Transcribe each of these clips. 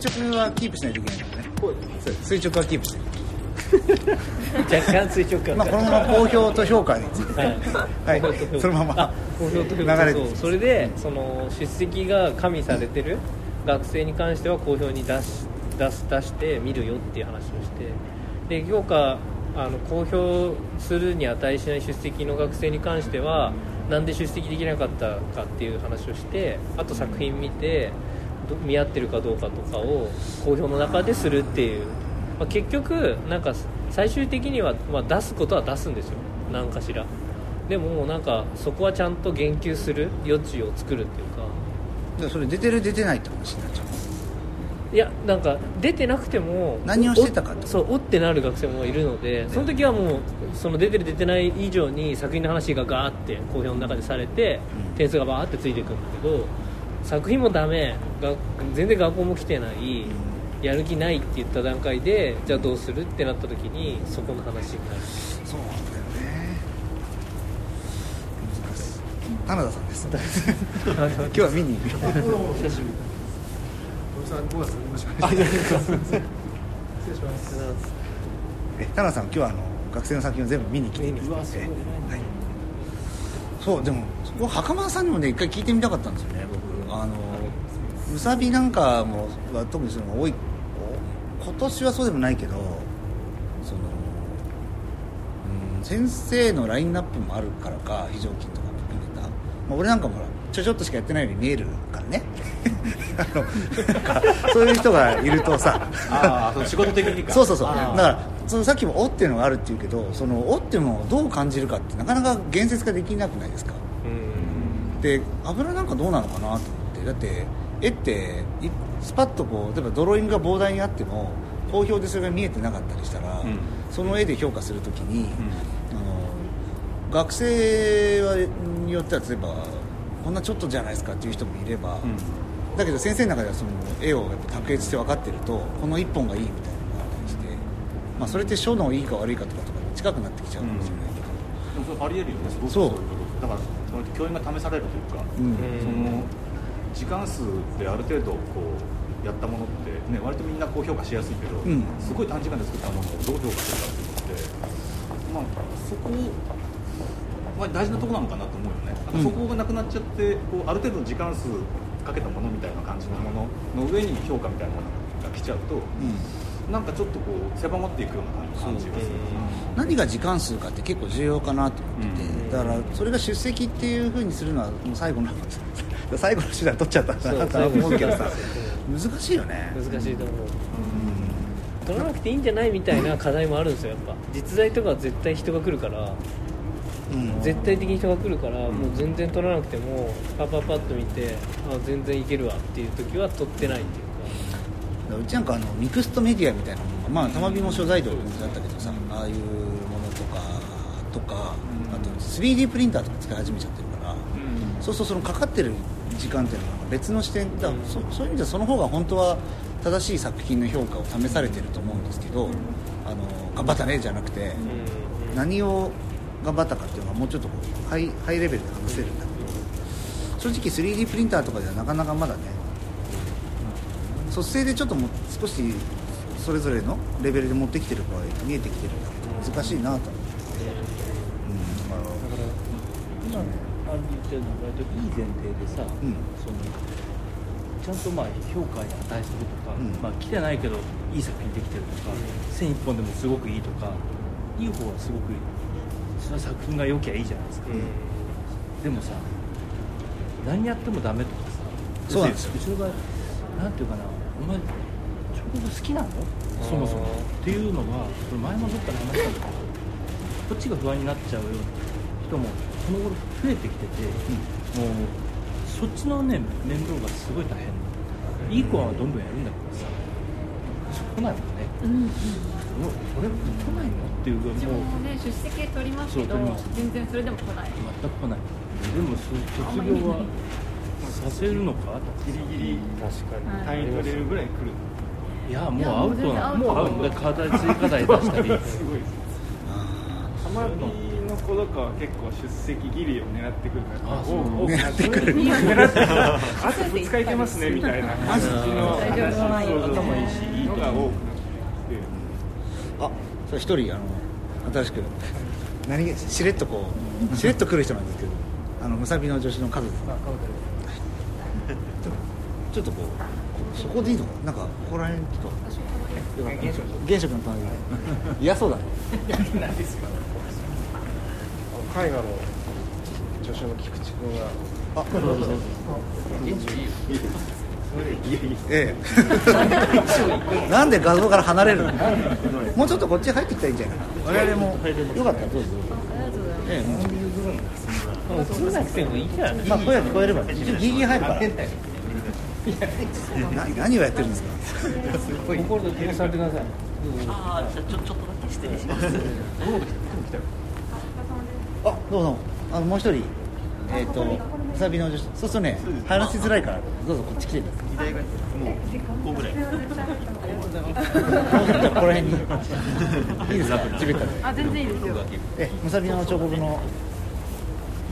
垂直はキープしないといけないからね。垂直はキープしてる若干垂直感まあ、このまま公表と評価につい。て、はい。はい、そのまま。あ公表と流評価。れて。そう。それでその出席が加味されてる学生に関しては公表に出し出す出して見るよっていう話をして。で評価あの公表するに値しない出席の学生に関してはなんで出席できなかったかっていう話をしてあと作品見てど見合ってるかどうかとかを公表の中でするっていう、まあ、結局なんか最終的には、まあ、出すことは出すんですよ。何かしら。でもなんかそこはちゃんと言及する余地を作るっていうか。だからそれ出てる出てないって話になっちゃういやなんか出てなくても何をしてたかっておそうおってなる学生もいるのでその時はもうその出てる出てない以上に作品の話がガーって公表の中でされて、うん。点数がバーってついていくんだけど作品もダメ。が全然学校も来てない、やる気ないって言った段階でじゃあどうするってなった時にそこの話になる。そうなんだよね。難しい。棚田さんです。今日は見に行く。よ久しぶり。さん5月よろしくお願いします失礼します。え棚田さん今日はあの学生の作品を全部見に来て見に来てえうわすごい。ねはい、そうでもそこ袴田さんにもね一回聞いてみたかったんですよね僕あのうさびなんかもは特にそのが多い。今年はそうでもないけどその、うん、先生のラインナップもあるからか非常勤とかも含めた、まあ、俺なんかもほらちょちょっとしかやってないように見えるからね。そういう人がいるとさ。あ仕事的にか。そうそうそう。だからそのさっきも「お」っていうのがあるっていうけどその「お」っていうのをどう感じるかってなかなか言説化できなくないですか？うん。で油なんかどうなのかなとだって絵っていスパッとこう例えばドローイングが膨大にあっても好評でそれが見えてなかったりしたら、うん。その絵で評価するときに、あの学生はによっては例えばこんなちょっとじゃないですかっていう人もいれば、うん。だけど先生の中ではその絵をやっぱ卓越して分かってるとこの一本がいいみたいなのがあったりして、まあ、それって書のいいか悪いかとかとかに近くなってきちゃうかもしれないけど、でもそれありえるよねすごくそう。いうこと。だから教員が試されるというか、うん。その時間数である程度こうやったものって、ね、割とみんなこう評価しやすいけど、うん。すごい短時間で作ったものをどう評価するかっていうのって、まあ、そこまあ、大事なところなのかなと思うよね、なんかそこがなくなっちゃってこうある程度の時間数かけたものみたいな感じのものの上に評価みたいなものが来ちゃうと、なんかちょっとこう狭まっていくような感じがする。何が時間数かって結構重要かなと思ってて、うん。だからそれが出席っていうふうにするのはもう最後の最後の手段取っちゃったんだなとは思うけどさ。難しいよね。難しいと思う。取らなくていいんじゃないみたいな課題もあるんですよやっぱ。実在とかは絶対人が来るから。うん。絶対的に人が来るから、もう全然取らなくてもパッパッパッと見てあ全然いけるわっていう時は取ってないっていうか。うちなんかあのミクストメディアみたいなものがまあたまびも所在度だったけどさああいうものとかとか、あと 3D プリンターとか使い始めちゃってるから、そうするとそのかかってる時間っていうのが別の視点だ、うん。そそういう意味ではその方が本当は正しい作品の評価を試されてると思うんですけど、あの頑張ったねじゃなくて、うん。何を頑張ったかっていうのがもうちょっとこうハイハイレベルで話せるんだけど正直 3D プリンターとかではなかなかまだね卒生でちょっともう少しそれぞれのレベルで持ってきてる場合見えてきてるんだけど難しいなと。思って、うん、だから今ある言ってるのは割といい前提でさ、うん。そのちゃんとまあ評価に値するとか、うん。まあ、来てないけどいい作品できてるとか、線一本でもすごくいいとかいい方はすごくその作品が良きゃいいじゃないですか、でもさ何やってもダメとかさそうなんですよ。うちの場合なんていうかなお前彫刻好きなの？そもそも。っていうのはこれ前もどっかで話したんだけどこっちが不安になっちゃうような人もこの頃増えてきてて、もうそっちのね面倒がすごい大変。いい子はどんどんやるんだけどさそこないもんね、うんうん。お俺来ないの？っていうぐらいもうね出席取りますけど全然それでも来ない。全く来ない。でもそ卒業はさせるのか？ギリギリ。確かに、はい。単位取れるぐらい来る。いやもうアウトなもうアウト。もうアウト。課題追加題出したり。すごいです。あたまびの子子とかは結構出席ギリを狙ってくるからあそう。お狙ってくる。狙ってくる。あと2日いけますねみたいな。感じの話そうそう頭いいしいいのが多くなってあそれ一人あの新しく何気しれっとこう しれっと来る人なんですけどあのむさびの女子の家族。ちょっとこうこうそこでいいの？なんかここら辺ちょっと現職の隣で。嫌そうだ。ねあの絵画の助手の菊池君があどうぞどうぞ現地いいよええなんで画像から離れるのもうちょっとこっち入ってきたらいいんじゃないかな我々もよかったらどうぞどうぞええもう映んなくてもいいからねまあ声が聞こえれば一応ギリギリ入るからな何をやってるんですか心と気をされてくださいああじゃあちょちょっとだけ失礼しますあどうぞ。あのもう一人。えっ、とむさびの女子。そうするとね入らせづらいからどうぞこっち来てください。時代がもう5個ぐらい。じゃあここら辺に。いいですか？地べたであ全然いいですよ。えむさびの彫刻の。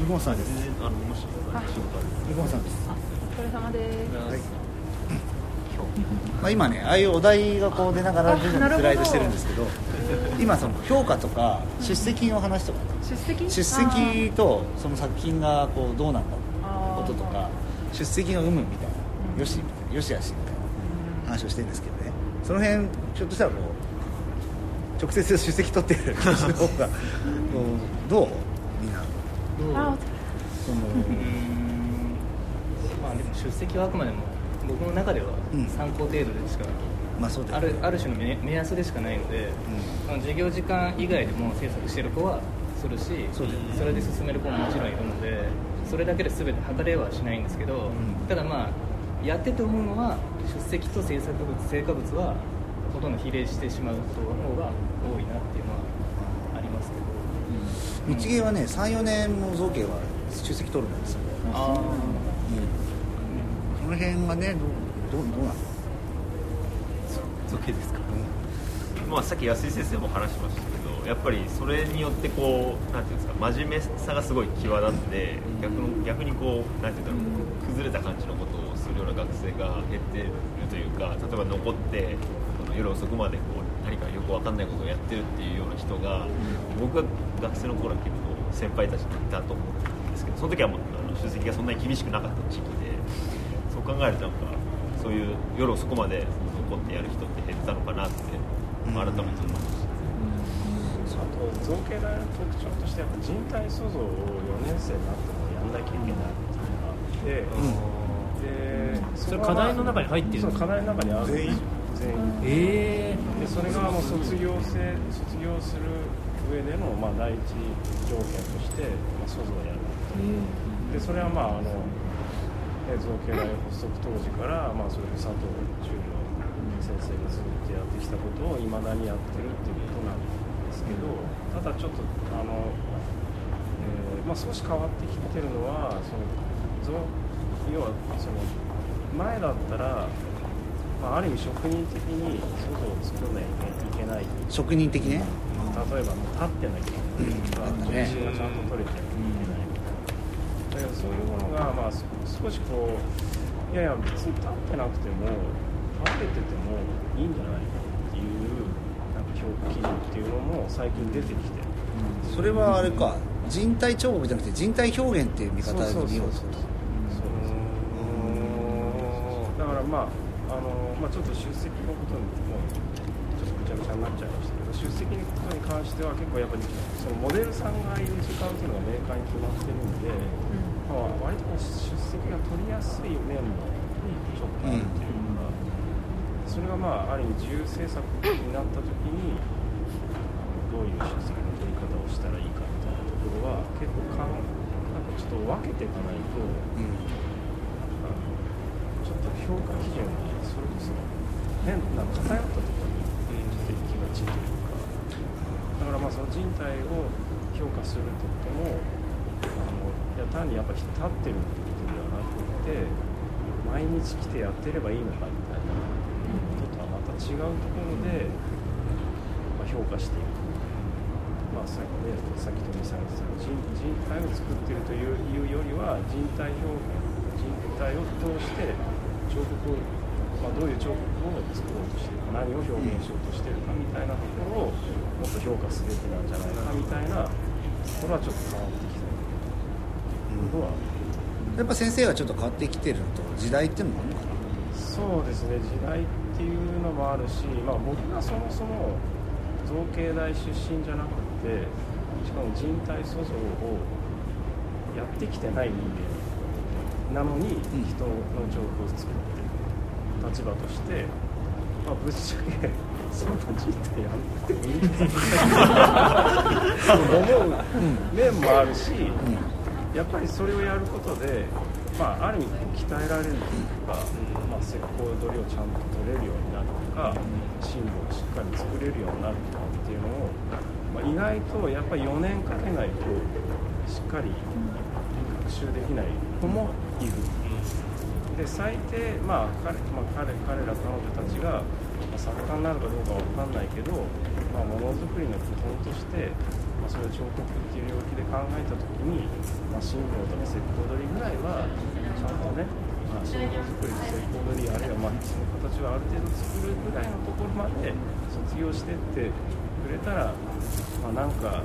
イボンさんです。あのもしイボンさんです。お疲れ様です。まあ、今ねああいうお題がこう出ながら徐々にスライドしてるんですけど 今その評価とか出席の話とか出席？出席とその作品がこうどうなんだ？こととか出席の有無みたいなよしみたいなよしあしみたいな話をしてるんですけどね。その辺ひょっとしたらこう直接出席取ってる人の方がどう？みんな。あそのまあでも出席はあくまでも僕の中ではうん。参考程度でしか、まあそうだね。るある種の目目安でしかないので、あの授業時間以外でも制作してる子はするしそね。れで進める子ももちろんいるのでそれだけで全て測れはしないんですけど、ん。ただまあやってて思うのは出席と制作物成果物はほとんど比例してしまうことの方が多いなっていうのはありますけど、日芸はね34年も造形は出席取るんですよ。あその辺がねどうどうどうなの？造形ですか、まあ、さっき安井先生も話しましたけどやっぱりそれによってこうなんていうんですか真面目さがすごい際立って逆の逆にこうなんていうんだろう崩れた感じのことをするような学生が減ってるというか例えば残って夜遅くまでこう何かよくわかんないことをやってるっていうような人が僕が学生の頃は結構先輩たちにいたと思うんですけどその時はもうあの出席がそんなに厳しくなかった時期でそう考えるとなんかそういう夜遅くまで残ってやる人って減ったのかなって改めて思いまし。た。あと造形大の特徴としてやっぱ人体塑造を4年生になってもやんなきゃいけないっていうのがあって、でそれ課題の中に入ってるそう課題の中にあるんですよ。全員？え。でそれがもう卒業生卒業する上でのまあ第一条件として、まあ、塑造をやるでそれはまああのね造形大発足当時から、まあ、それこそ佐藤修了先生がずっとやってきたことをいまだにやってるっていうことなんですけどただちょっとあの、えーまあ、少し変わってきてるのはその造要はその前だったら、まあ、ある意味職人的に塑造を作らなきゃいけない。職人的ね。例えば立ってなきゃいけないとかうん。ね重心がちゃんと取れてなきゃいけないみたいなだからそういうものが、まあ、す少しこういやいや別に立ってなくても立てててもいいんじゃないかっていうなんか評価基準っていうのも最近出てきて。それはあれか。人体彫刻じゃなくて人体表現っていう見方で見よう。とだからまああの、まあ、ちょっと出席のことにもうちょっとぐちゃぐちゃになっちゃいましたけど出席のことに関しては結構やっぱりそのモデルさんがいる時間っていうのが明快に決まってるんで、まあ、割と出席が取りやすい面もちょっとあるっていう。か、それがまあある意味自由制作になった時にどういう出席の取り方をしたらいいかみたいなところは結構かんなんかちょっと分けていかないとうん。あのちょっと評価基準がそれこそ変な偏ったところにちょっと行きがちというかだからまあその人体を評価するとってもあのいや単にやっぱ立ってるってことではなくて毎日来てやってればいいのかみたいなこととはまた違うところで、まあ、評価していく。まあ、さっきねさっき富さんが言ってた人人体を作ってるといういうよりは人体表現人体を通して彫刻を、まあ、どういう彫刻を作ろうとしているか何を表現しようとしているかみたいなところをもっと評価すべきなんじゃないかみたいなところはちょっと変わってきたとは。やっぱ先生がちょっと変わってきてるのと時代っていうのもあるのかな。そうですね時代っていうのもあるし、まあ、僕がそもそも造形大出身じゃなくてしかも人体塑造をやってきてない人間なのにうん。人の彫刻を作ってる立場として、まあ、ぶっちゃけそんな人体やんなくてもいいんじゃないかと思う面もあるし、やっぱりそれをやることで、まあ、ある意味鍛えられるというか、まあ、石膏取りをちゃんと取れるようになるとかシンボルをしっかり作れるようになるとかっていうのを、まあ、意外とやっぱり4年かけないとしっかり学習できない子もいる。で最低、まあ彼まあ、彼彼ら彼女たちが、作家になるかどうかわかんないけど、まあ、ものづくりの基本として、まあ、それを彫刻っていう領域で考えた時に、まあ、シンボルとか石膏取りぐらいはちゃんとね、まあ、シンボル作り石膏取りあるいはまその形をある程度作るぐらいのところまで卒業してってくれたら、まあ、なんか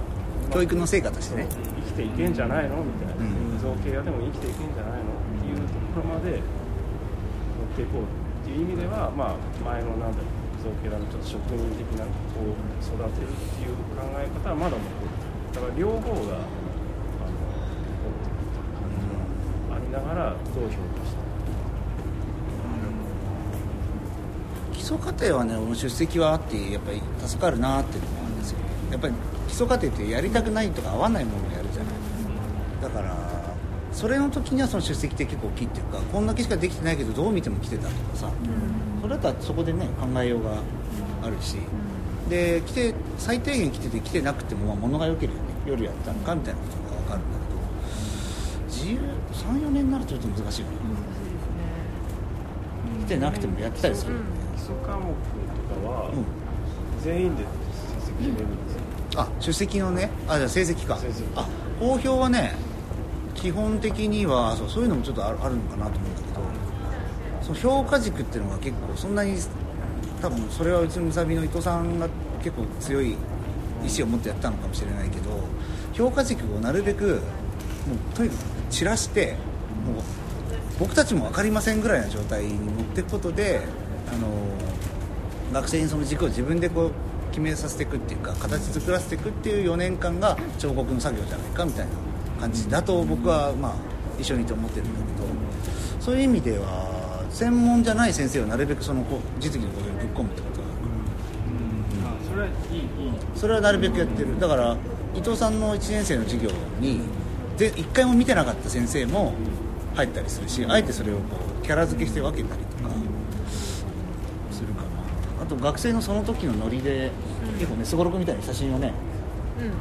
教育の成果としてね生きていけんじゃないのみたいな、うん造形屋でも生きていけんじゃないのっていうところまで持っていこうっていう意味では、まあ、前のなんだろう造形屋のちょっと職人的なこう育てるっていう考え方はまだ残るだから両方があの残ってるっていう感じはありながらどう評価した基礎課程はね俺出席はあってやっぱり助かるなっていうのもあるんですよ。やっぱり基礎課程ってやりたくないとか合わないものをやるじゃない。だからそれの時にはその出席って結構大きいっていうかこんだけしかできてないけどどう見ても来てたとかさ。それだったらそこでね考えようがあるし。で来て最低限来てて来てなくてもまあ物が良ければね夜やったのかみたいなことが分かるんだけど自由34年になるとちょっと難しいよね。来てなくてもやってたりする。よね、基礎科目とかはうん全員で成績決めるんですよ。あ出席のね。あじゃあ成績か。成績。あ公表はね基本的にはそうそういうのもちょっとあるあるのかなと思うんだけどその評価軸っていうのが結構そんなに多分それはうちのむさびの伊藤さんが結構強い意思を持ってやったのかもしれないけど評価軸をなるべくもうとにかく散らしてもう僕たちも分かりませんぐらいの状態に持っていくことであの学生にその軸を自分でこう決めさせていくっていうか形作らせていくっていう4年間が彫刻の作業じゃないかみたいな感じだと僕はまあ一緒にいて思ってるんだけどそういう意味では専門じゃない先生をなるべくそのこう実技のことにぶっ込むってことがあそれはいいそれはなるべくやってる。だから伊藤さんの1年生の授業にで1回も見てなかった先生も入ったりするしあえてそれをこうキャラ付けして分けたりとかと学生のその時のノリで結構ねすごろくみたいに写真をねうんうん。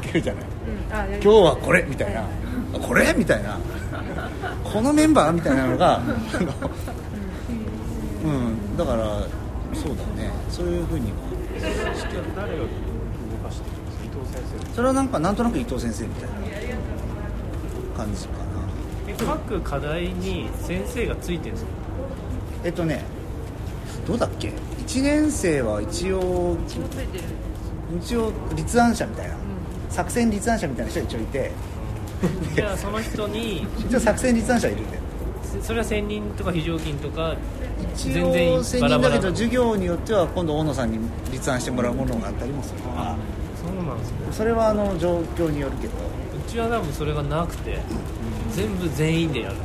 分けるじゃない。うん。あやり今日はこれみたいな。あこれみたいな。このメンバーみたいなのが うん。だからそうだね。そういうふうには誰が動かしてる。んですか伊藤先生それはなんかなんとなく伊藤先生みたいな感じかな。え各課題に先生がついてるんですかえっとねどうだっけ？1年生は一応一応立案者みたいな、作戦立案者みたいな人が一応いて。じゃあその人に一応作戦立案者いるんだよそれは専任とか非常勤とか一全然応専バラバラ任だけど授業によっては今度大野さんに立案してもらうものがあったりもする。からそうなんですね。それはあの状況によるけど。うちは多分それがなくて全部全員でやる。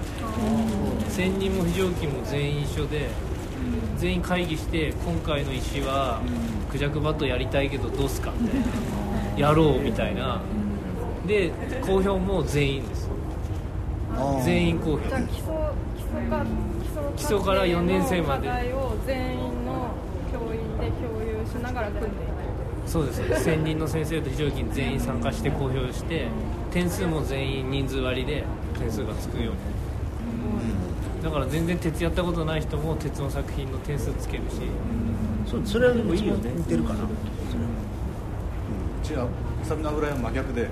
専任も非常勤も全員一緒で全員会議して今回の石はクジャクバットやりたいけどどうすかみたいな。やろうみたいな。で公表も全員です。全員公表。基礎基礎か基礎から四年生まで。全員の教員で共有しながら組んでいく。そうです。専任の先生と非常勤全員参加して公表して点数も全員人数割りで点数がつくようにだから全然鉄やったことない人も鉄の作品の点数つけるし。そうそれはでもいいよね。似てるかな。それは、うん、ちは宇佐美の油絵は真逆で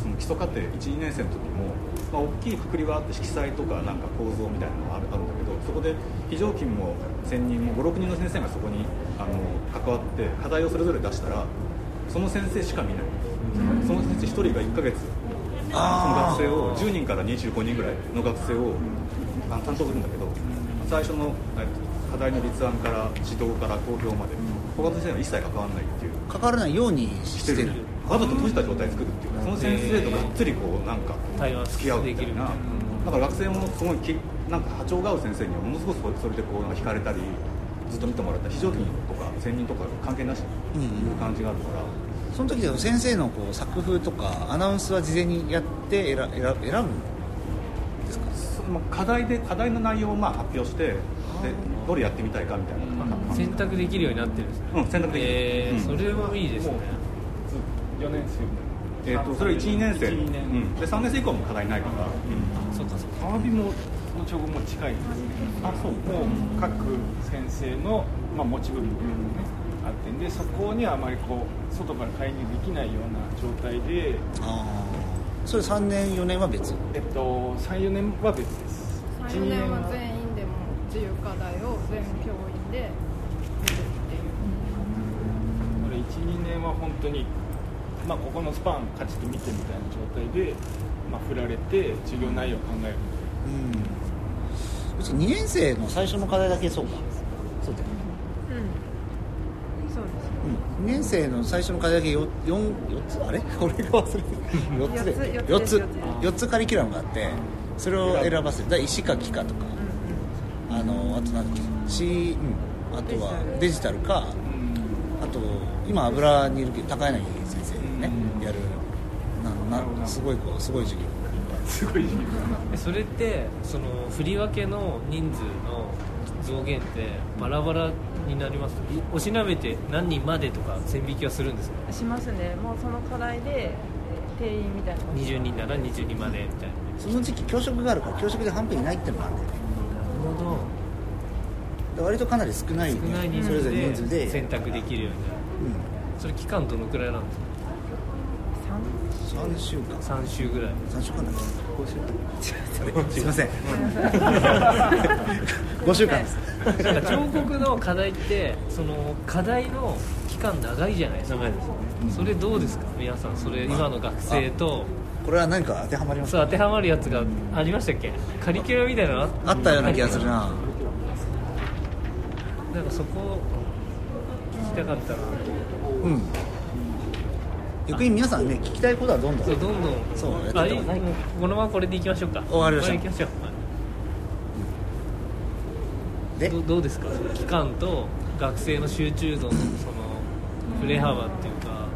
その基礎課程12年生の時も、まあ、大きいくくりはあって色彩とかなんか構造みたいなのがあるあるんだけどそこで非常勤も専任も56人の先生がそこにあの関わって課題をそれぞれ出したらその先生しか見ない。その先生1人が1ヶ月そのあ学生を10人から25人ぐらいの学生をあの担当するんだけど最初のえ課題の立案から指導から公表まで他の先生は一切関わらないっていう。関わらないようにししててる。るわざと閉じた状態作るっていうかその先生とがっつりこうなんか対話付き合うみたいな。だから学生もすごいきなんか波長が合う先生にはものすごくそれでこうなんか惹かれたりずっと見てもらったり非常勤とか専任とか関係なしにいう感じがあるから、その時でも先生のこう作風とかアナウンスは事前にやって選選選ぶんですか？その課題で課題の内容をまあ発表してでどれやってみたいかみたいな。感じ選択できるようになってるんですね。うん選択できる。えーうん。それはいいですね。4年生えー、とそれ1 2年生、一二年。うん、で3年生以降はもう課題ないから、そうかそうか。アワビもの調合も近いですね。あそう。もう各先生の、まあ、持ち分みたいあってんでそこにはあまりこう外から介入できないような状態で、ああそれ3年4年は別？えっと、34年は別です。34年は全員でも自由課題を全教員で見るっていう。これ12年は本当に、まあ、ここのスパンカチッと見てみたいな状態で、まあ、振られて授業内容を考える。うん。うち2年生の最初の課題だけそうか。そうだよね2年生の最初の課題だけ 4, 4, 4つあれ？俺が忘れてる。4つで。四つ4つ四つ4つカリキュラムがあってそれを選ばせる。だから石か木かとか。あのあとなんだっけ？C、うん、あとはデジタル。かあと今油にいるけど高柳先生ねやる。ななすごいこうすごい授業。すごい授業。えそれってその振り分けの人数の増減ってバラバラになります。いおしなべて何人までとか線引きはするんですか？しますね。もうその課題で定員みたいな。の20人なら20人までみたいな。その時期教職があるから教職で半分いないってのがあるんだよね。なるほど。で割とかなり少ない少ない人それぞれ人数数で。で選択できるようになる。うそれ期間どのくらいなんですか？ん3週間。3週ぐらい。3週間だっけ5週間すいません。5週間。ですなんか彫刻の課題ってその課題の期間長いじゃないですか。それどうですか？皆さんそれ今の学生と。これは何か当てはまりますか？そう当てはまるやつがありましたっけ？カリキュラムみたいなの？あったような気がするな。なんかそこ聞きたかったな。うん逆に皆さんね聞きたいことはどんどん。そうどんどん。そうもうこのままこれでいきましょうか。わかりましょう。でどどうですか？その期間と学生の集中度のその振れ幅っていうか。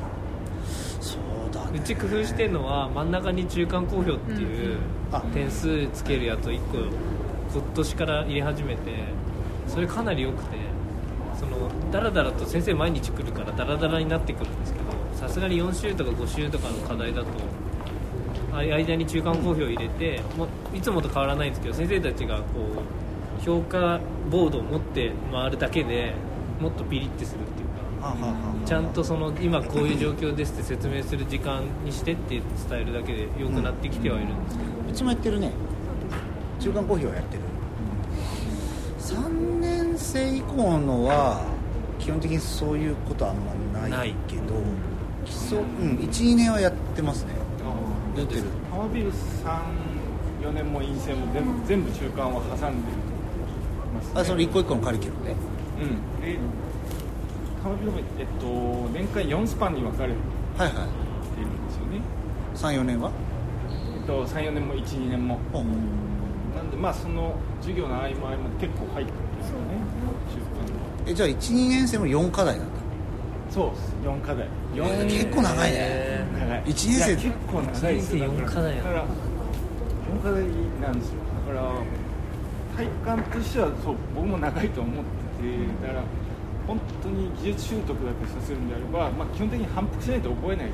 そうだね。うち工夫してるのは真ん中に中間公表っていうあ。点数つけるやつを1個今年から入れ始めてそれかなり良くてそのダラダラと先生毎日来るからダラダラになってくるんですけどさすがに4週とか5週とかの課題だとあ間に中間公表入れてもういつもと変わらないんですけど先生たちがこう評価ボードを持って回るだけでもっとピリッてするっていうかちゃんとその今こういう状況ですって説明する時間にしてって伝えるだけで良くなってきてはいるんですけど、うちもやってるね。中間公表はやってる。3年生以降のは基本的にそういうことはあんまないけど基礎、うん、12年はやってますね。やってる。パワービル34年も陰性も全部全部中間は挟んでます、ね、あそれ一個一個のカリキュラムね。うん。でパワービルも、えっと、年間4スパンに分かれてはいはいいるんですよね、34年は？えっと、34年も12年も。ほうほうなんでまあその授業の合間合間で結構入ってるんですよね。中えじゃあ12年生も4課題なんだ。間そうです。4課題。えー結構長いね。長い。一年生。結構長いですよ。一年生四課題やだから4課題なんですよ。だから体感としてはそう僕も長いと思っててだから本当に技術習得だけさせるんであれば、まあ、基本的に反復しないと覚えないで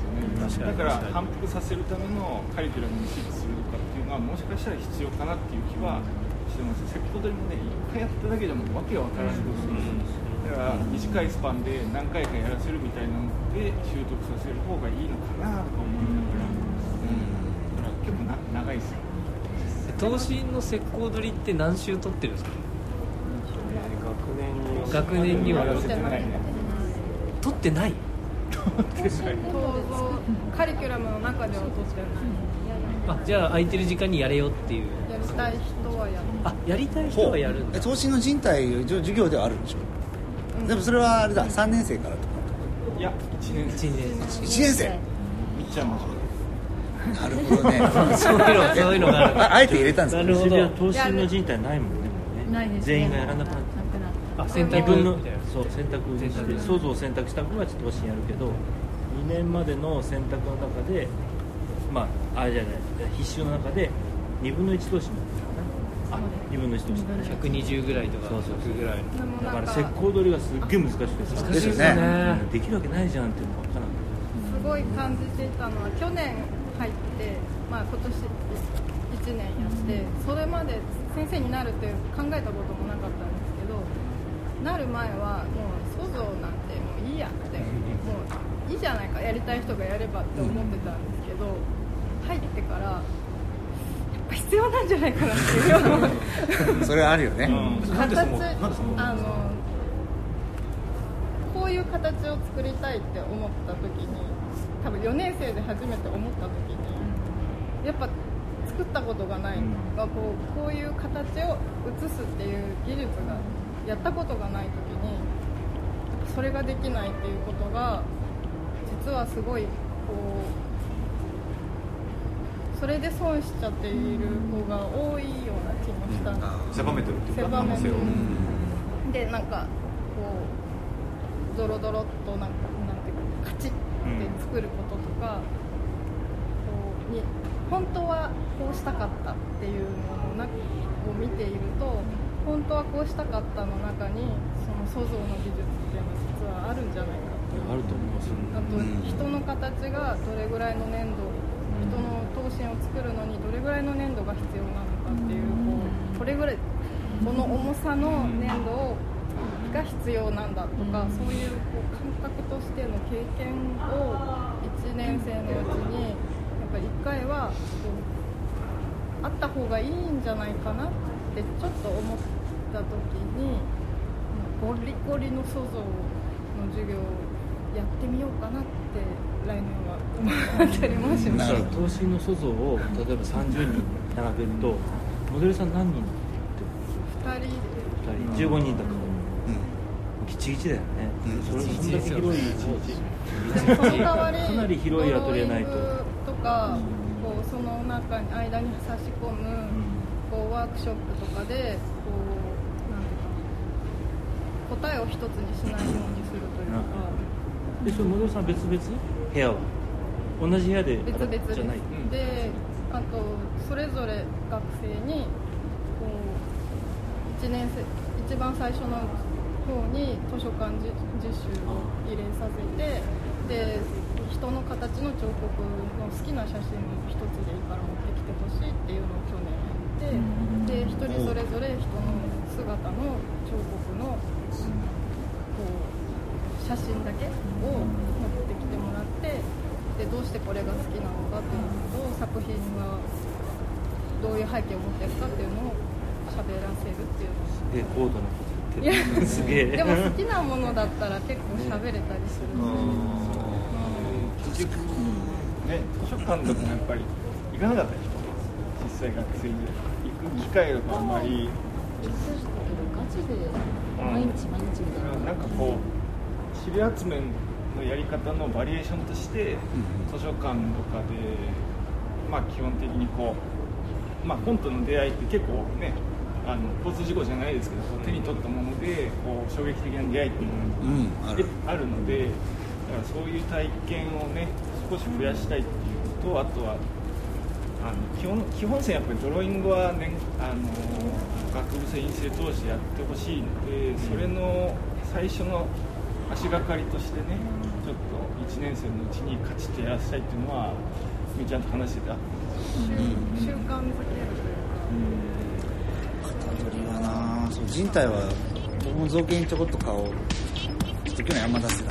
すよねだから反復させるためのカリキュラムに指示するとかっていうのはもしかしたら必要かなっていう気はしてます。セコ取りもね一回やっただけでもわけわからないことするんですだから短いスパンで何回かやらせるみたいなので習得させる方がいいのかなとか思いながら、だから結構な長いですよ東進の石膏取りって何週取ってるん。ですか学年にはやらせてないね取ってない構造カリキュラムの中では取ってないあじゃあ空いてる時間にやれよっていうやりたい人はやるあやりたい人はやるん。だえ投資の人体授業ではあるん。でしょうでもそれはあれだ3年生からとかいや1年生。1年1年生。みっちゃんもなるほどね。そういうのそういうのがある。ああえて入れたんですか？なるほど。渋谷投資の人体ないもんね。もうねないですね。全員がやらなくなってあ選択。二分のそう選択。して想像を選択した子がちょっと投資やるけど2年までの選択の中でまああれじゃない必修の中で2分の1投資になってるかなあ2分の1投資120ぐらいとか。そうそうそう。100ぐらいだから石膏取りがすっげえ難しくてさ難しいですですねできるわけないじゃんっていうのが分からないすごい感じていたのは去年入って、まあ、今年1年やってそれまで先生になるって考えたこともなかったんですけどなる前はもう想像なんてもういいやって もういいじゃないかやりたい人がやればって思ってたんですけど入ってから必要なんじゃないかなっていう。ようなそれはあるよね、なんでその形なんでその？あのこういう形を作りたいって思った時に多分4年生で初めて思った時にやっぱ作ったことがない、がこうこういう形を写すっていう技術がやったことがない時にそれができないっていうことが実はすごいこうそれで損しちゃっている子が多いような気もしたんです狭めてるっていうか狭めてる。可能性を。でなんかこうドロドロっとなんかなんていうかカチッって作ることとか、こうに本当はこうしたかったっていうのの中を見ていると本当はこうしたかったの中にその塑造の技術っていうのは実はあるんじゃないかっていう。あると思いますあと人の形がどれぐらいの粘土人の頭身を作るのにどれぐらいの粘土が必要なのかっていうこうこれぐらいこの重さの粘土をが必要なんだとかそういうこう感覚としての経験を1年生のうちにやっぱり1回はこうあった方がいいんじゃないかなってちょっと思った時にゴリゴリの塑造の授業をやってみようかなって来年は。思ったりもしまなるほす投資の塑造を例えば30人並べるとモデルさん何人2人2人。15人だとギチギチだよね、うん。それそんだけ広いその代わりかなり広いアトリエないと。とかこうその中に間に差し込む、こうワークショップとかでこうなんていうか答えを一つにしないようにするというか。でそれモデルさん別々？部屋は同じ部屋で別々です。じゃない。であとそれぞれ学生にこう1年生一番最初の方に図書館実実習を入れさせてで人の形の彫刻の好きな写真を一つでいいから持ってきてほしいっていうのを去年やってで一人それぞれ人の姿の彫刻のこう写真だけを持ってきてもらってでどうしてこれが好きなのかっていうのと作品がどういう背景を持ってるかっていうのを喋らせるっていうのを。すげえ高度なこといや言ってる。すげえ。でも好きなものだったら結構喋れたりするし、結局ね図書館とかもやっぱり行かなかったでしょ。実際学生で行く機会とかあんまり。ガチで毎日毎日みたいななんかこう資料集めのやり方のバリエーションとして、図書館とかでまあ基本的にこうまあ本との出会いって結構ねあの交通事故じゃないですけど手に取ったものでこう衝撃的な出会いっていうのがうんある。のでだからそういう体験をね少し増やしたいっていうのとあとはあの基本基本線やっぱりドローイングは、ね、あの学部生院生通してやってほしいのでそれの最初の足がかりとしてねちょっと1年生のうちに勝ちってやらせたいっていうのはみーちゃんと話してた？習習慣づけるというか人体は僕も造形にちょこっと顔ちょっと去年あんま出してなかっ